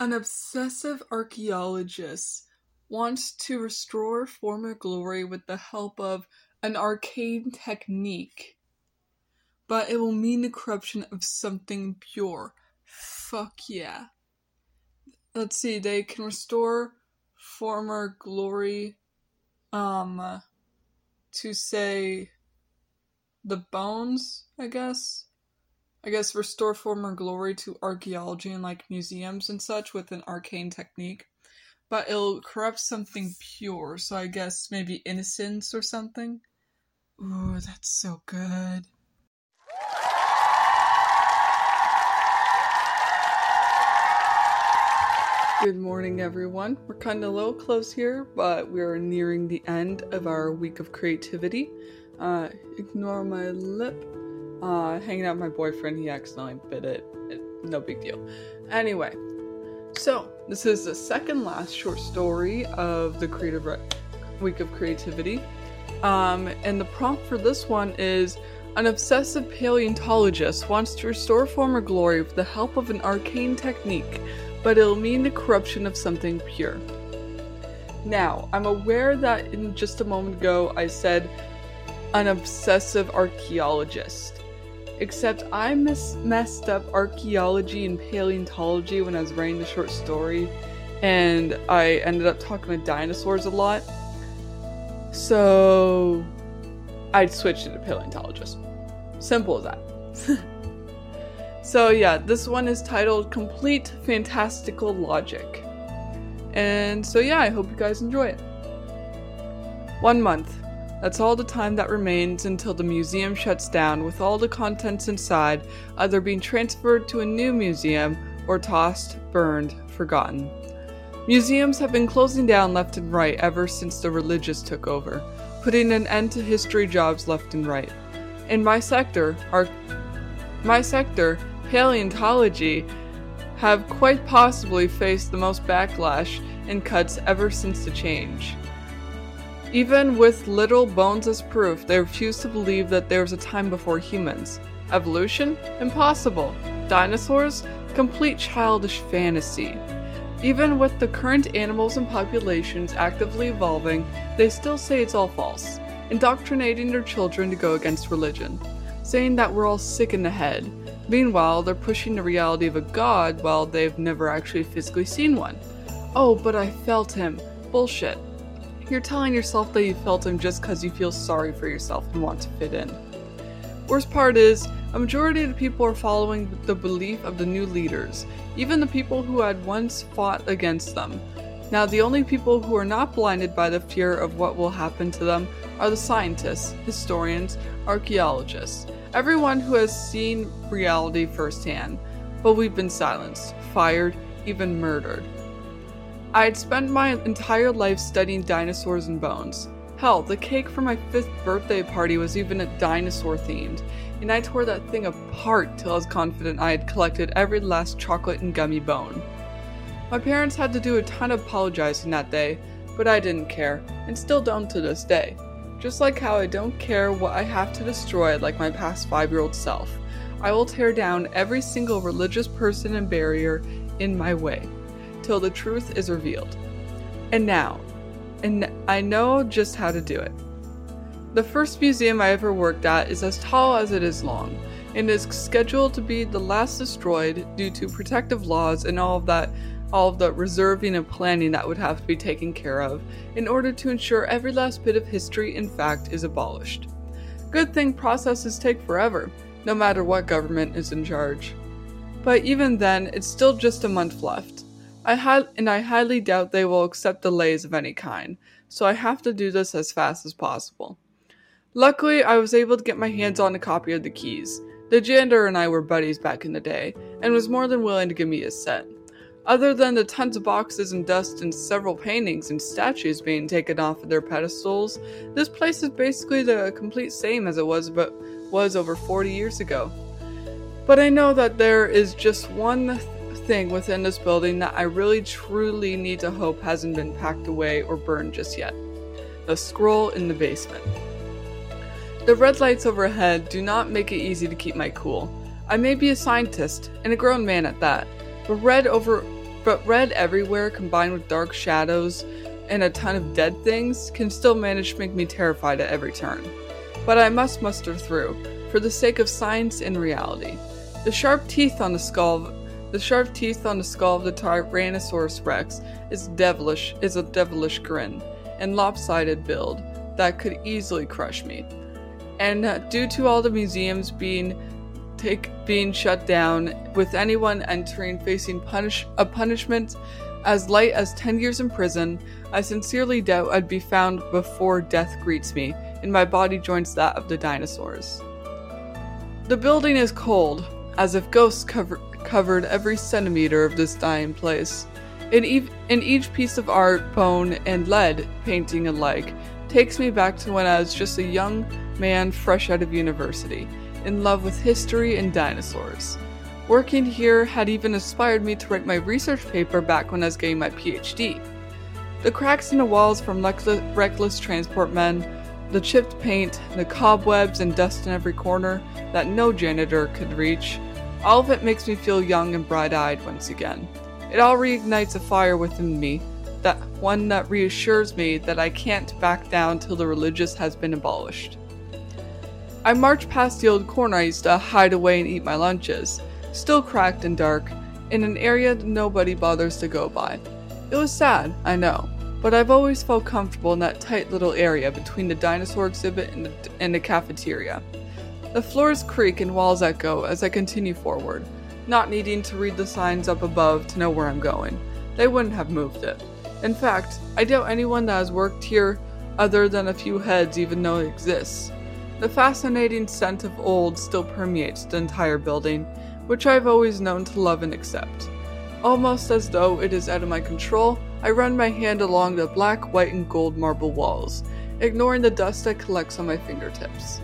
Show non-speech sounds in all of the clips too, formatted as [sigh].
An obsessive archaeologist wants to restore former glory with the help of an arcane technique, but it will mean the corruption of something pure. Fuck yeah. Let's see, they can restore former glory um to say the bones, I guess. I guess restore former glory to archaeology and like museums and such with an arcane technique. But it'll corrupt something pure, so I guess maybe innocence or something. Ooh, that's so good. Good morning, everyone. We're kind of a little close here, but we're nearing the end of our week of creativity. Uh, ignore my lip. Uh, hanging out with my boyfriend, he accidentally bit it. it. No big deal. Anyway, so this is the second last short story of the creative Re- week of creativity. Um, and the prompt for this one is an obsessive paleontologist wants to restore former glory with the help of an arcane technique but it'll mean the corruption of something pure. Now, I'm aware that in just a moment ago I said an obsessive archaeologist. Except I mis- messed up archaeology and paleontology when I was writing the short story, and I ended up talking about dinosaurs a lot. So I switched it to paleontologist. Simple as that. [laughs] So, yeah, this one is titled Complete Fantastical Logic. And so, yeah, I hope you guys enjoy it. One month. That's all the time that remains until the museum shuts down, with all the contents inside either being transferred to a new museum or tossed, burned, forgotten. Museums have been closing down left and right ever since the religious took over, putting an end to history jobs left and right. In my sector, our my sector, paleontology have quite possibly faced the most backlash and cuts ever since the change. Even with little bones as proof, they refuse to believe that there was a time before humans. Evolution? Impossible. Dinosaurs? Complete childish fantasy. Even with the current animals and populations actively evolving, they still say it's all false, indoctrinating their children to go against religion, saying that we're all sick in the head, Meanwhile, they're pushing the reality of a god while they've never actually physically seen one. Oh, but I felt him. Bullshit. You're telling yourself that you felt him just because you feel sorry for yourself and want to fit in. Worst part is, a majority of the people are following the belief of the new leaders, even the people who had once fought against them. Now, the only people who are not blinded by the fear of what will happen to them are the scientists, historians, archaeologists, everyone who has seen reality firsthand, but we've been silenced, fired, even murdered. I had spent my entire life studying dinosaurs and bones. Hell, the cake for my fifth birthday party was even a dinosaur themed, and I tore that thing apart till I was confident I had collected every last chocolate and gummy bone. My parents had to do a ton of apologizing that day, but I didn't care, and still don't to this day. Just like how I don't care what I have to destroy like my past five year old self, I will tear down every single religious person and barrier in my way, till the truth is revealed. And now, and I know just how to do it. The first museum I ever worked at is as tall as it is long, and is scheduled to be the last destroyed due to protective laws and all of that all of the reserving and planning that would have to be taken care of in order to ensure every last bit of history and fact is abolished. Good thing processes take forever, no matter what government is in charge. But even then, it's still just a month left. I had, and I highly doubt they will accept delays of any kind, so I have to do this as fast as possible. Luckily, I was able to get my hands on a copy of the keys. The janitor and I were buddies back in the day, and was more than willing to give me a set. Other than the tons of boxes and dust and several paintings and statues being taken off of their pedestals, this place is basically the complete same as it was but was over 40 years ago. But I know that there is just one thing within this building that I really truly need to hope hasn't been packed away or burned just yet. The scroll in the basement. The red lights overhead do not make it easy to keep my cool. I may be a scientist, and a grown man at that, but red over but red everywhere combined with dark shadows and a ton of dead things can still manage to make me terrified at every turn. But I must muster through, for the sake of science and reality. The sharp teeth on the skull the sharp teeth on the skull of the Tyrannosaurus rex is devilish is a devilish grin and lopsided build that could easily crush me. And due to all the museums being take being shut down, with anyone entering facing punish a punishment as light as 10 years in prison, I sincerely doubt I'd be found before death greets me, and my body joins that of the dinosaurs. The building is cold, as if ghosts cover- covered every centimeter of this dying place. In, e- in each piece of art, bone, and lead painting alike takes me back to when I was just a young man fresh out of university, in love with history and dinosaurs. Working here had even inspired me to write my research paper back when I was getting my PhD. The cracks in the walls from reckless transport men, the chipped paint, the cobwebs and dust in every corner that no janitor could reach, all of it makes me feel young and bright eyed once again. It all reignites a fire within me, that one that reassures me that I can't back down till the religious has been abolished. I march past the old corner I used to hide away and eat my lunches, still cracked and dark, in an area nobody bothers to go by. It was sad, I know, but I've always felt comfortable in that tight little area between the dinosaur exhibit and the, and the cafeteria. The floors creak and walls echo as I continue forward, not needing to read the signs up above to know where I'm going. They wouldn't have moved it. In fact, I doubt anyone that has worked here other than a few heads even know it exists. The fascinating scent of old still permeates the entire building, which I've always known to love and accept. Almost as though it is out of my control, I run my hand along the black, white, and gold marble walls, ignoring the dust that collects on my fingertips.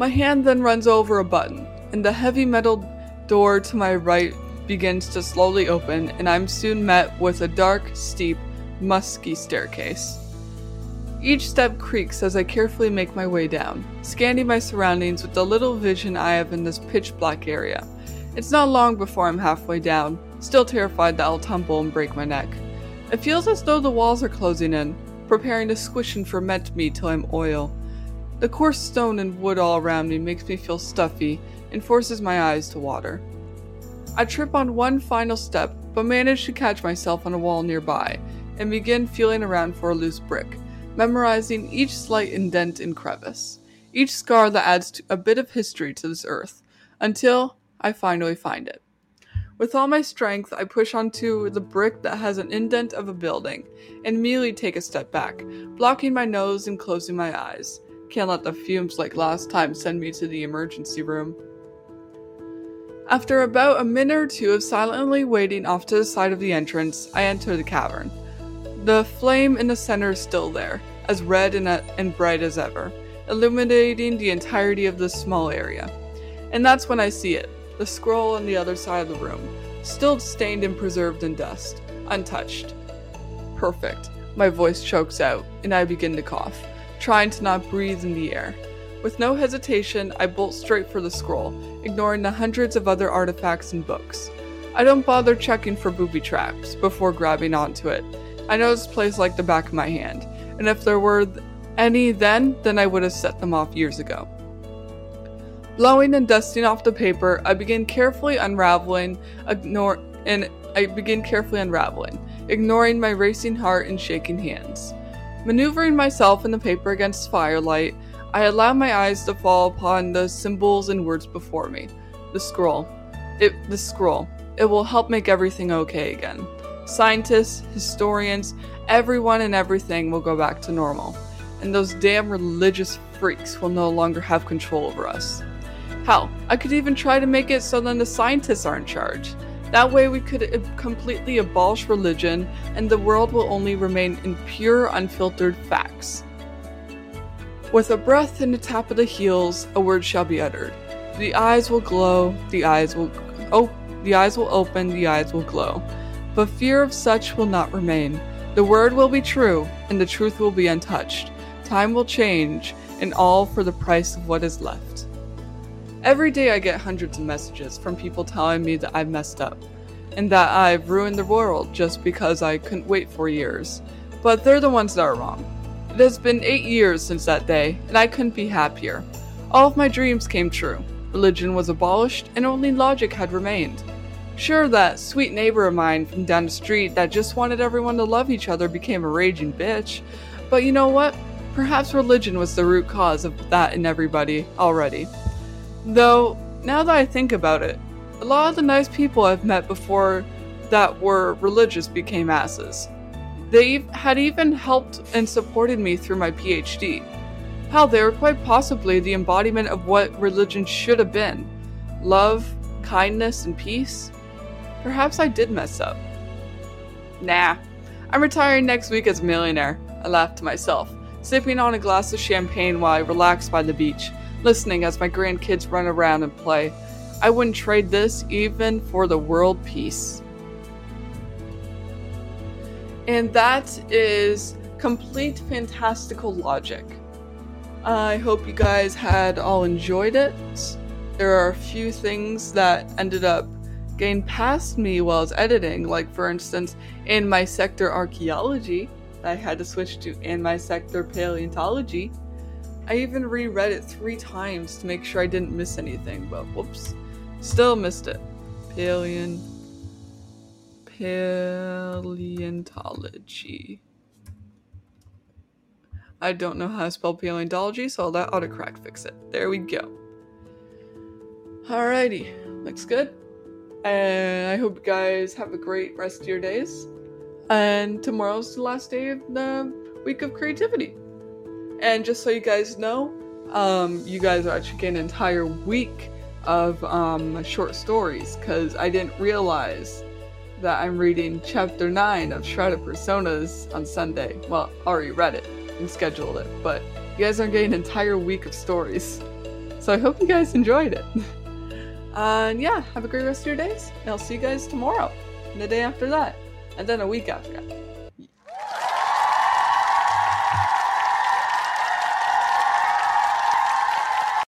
My hand then runs over a button, and the heavy metal door to my right begins to slowly open, and I'm soon met with a dark, steep, musky staircase. Each step creaks as I carefully make my way down, scanning my surroundings with the little vision I have in this pitch black area. It's not long before I'm halfway down, still terrified that I'll tumble and break my neck. It feels as though the walls are closing in, preparing to squish and ferment me till I'm oil. The coarse stone and wood all around me makes me feel stuffy and forces my eyes to water. I trip on one final step, but manage to catch myself on a wall nearby and begin feeling around for a loose brick, memorizing each slight indent and crevice, each scar that adds a bit of history to this earth, until I finally find it. With all my strength, I push onto the brick that has an indent of a building and immediately take a step back, blocking my nose and closing my eyes. Can't let the fumes like last time send me to the emergency room. After about a minute or two of silently waiting off to the side of the entrance, I enter the cavern. The flame in the center is still there, as red and, uh, and bright as ever, illuminating the entirety of this small area. And that's when I see it the scroll on the other side of the room, still stained and preserved in dust, untouched. Perfect. My voice chokes out, and I begin to cough, trying to not breathe in the air. With no hesitation, I bolt straight for the scroll, ignoring the hundreds of other artifacts and books. I don't bother checking for booby traps before grabbing onto it. I know this place like the back of my hand, and if there were any then, then I would have set them off years ago. Blowing and dusting off the paper, I begin carefully unraveling, ignore, and I begin carefully unraveling, ignoring my racing heart and shaking hands. Maneuvering myself in the paper against firelight, I allow my eyes to fall upon the symbols and words before me. The scroll. It the scroll. It will help make everything okay again. Scientists, historians, everyone and everything will go back to normal. And those damn religious freaks will no longer have control over us. Hell, I could even try to make it so then the scientists are in charge. That way, we could uh, completely abolish religion, and the world will only remain in pure, unfiltered facts. With a breath and a tap of the heels, a word shall be uttered. The eyes will glow, the eyes will oh, the eyes will open, the eyes will glow. But fear of such will not remain. The word will be true, and the truth will be untouched. Time will change, and all for the price of what is left. Every day I get hundreds of messages from people telling me that I've messed up. and that I've ruined the world just because I couldn't wait four years. But they're the ones that are wrong. It has been eight years since that day, and I couldn't be happier. All of my dreams came true. Religion was abolished, and only logic had remained. Sure, that sweet neighbor of mine from down the street that just wanted everyone to love each other became a raging bitch. But you know what? Perhaps religion was the root cause of that in everybody already. Though, now that I think about it, a lot of the nice people I've met before that were religious became asses. They had even helped and supported me through my PhD. Hell, they were quite possibly the embodiment of what religion should have been love, kindness, and peace. Perhaps I did mess up. Nah, I'm retiring next week as a millionaire, I laughed to myself, sipping on a glass of champagne while I relaxed by the beach, listening as my grandkids run around and play. I wouldn't trade this even for the world peace. And that is complete fantastical logic. I hope you guys had all enjoyed it. There are a few things that ended up getting past me while I was editing, like for instance, in my sector archaeology, I had to switch to in my sector paleontology. I even reread it three times to make sure I didn't miss anything, but whoops. Still missed it. Paleon. Paleontology. I don't know how to spell paleontology, so I'll let autocorrect fix it. There we go. Alrighty, looks good. And I hope you guys have a great rest of your days. And tomorrow's the last day of the week of creativity. And just so you guys know, um, you guys are actually getting an entire week of um, short stories because I didn't realize that I'm reading chapter 9 of Shrouded Personas on Sunday. Well, I already read it and scheduled it, but you guys are getting an entire week of stories. So I hope you guys enjoyed it. [laughs] And yeah, have a great rest of your days. And I'll see you guys tomorrow, and the day after that, and then a week after that.